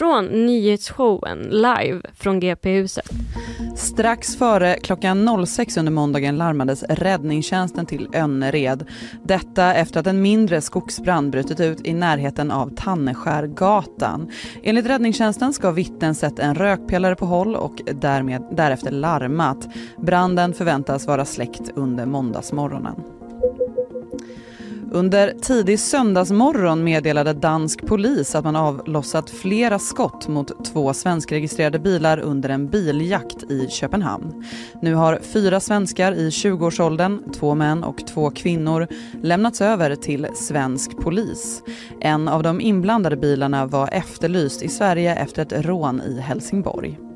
från nyhetsshowen live från GP-huset. Strax före klockan 06 under måndagen larmades räddningstjänsten till Önnered. Detta efter att en mindre skogsbrand brutit ut i närheten av Tanneskärgatan. Enligt räddningstjänsten ska vittnen sett en rökpelare på håll och därmed, därefter larmat. Branden förväntas vara släckt under måndagsmorgonen. Under tidig söndagsmorgon meddelade dansk polis att man avlossat flera skott mot två svenskregistrerade bilar under en biljakt i Köpenhamn. Nu har fyra svenskar i 20-årsåldern, två män och två kvinnor lämnats över till svensk polis. En av de inblandade bilarna var efterlyst i Sverige efter ett rån i Helsingborg.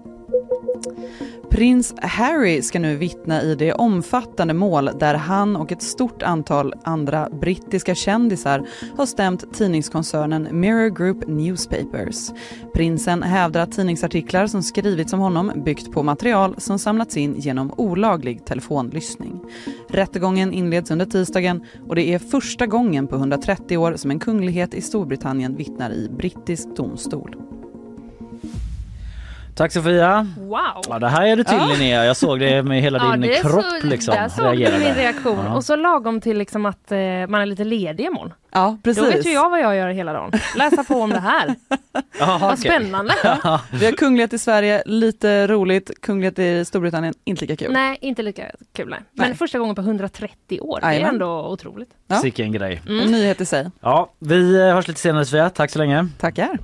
Prins Harry ska nu vittna i det omfattande mål där han och ett stort antal andra brittiska kändisar har stämt tidningskoncernen Mirror Group Newspapers. Prinsen hävdar att tidningsartiklar som skrivits om honom byggt på material som samlats in genom olaglig telefonlyssning. Rättegången inleds under tisdagen och det är första gången på 130 år som en kunglighet i Storbritannien vittnar i brittisk domstol. Tack Sofia. Wow! Ja, det här är du till Ja. Linnea. Jag såg det med hela din är kropp så, liksom. Där såg du min reaktion. Ja. Och så lagom till liksom att eh, man är lite ledig imorgon. Ja, precis. Då vet ju jag vad jag gör hela dagen. Läsa på om det här. Jaha, Vad okej. spännande. Vi har kunglighet i Sverige, lite roligt. Kunglighet i Storbritannien, inte lika kul. Nej, inte lika kul. Nej. Men Nej. första gången på 130 år. Det är ändå otroligt. Ja. Sicken grej. Mm. En nyhet i sig. Ja, vi hörs lite senare Sofia. Tack så länge. Tackar.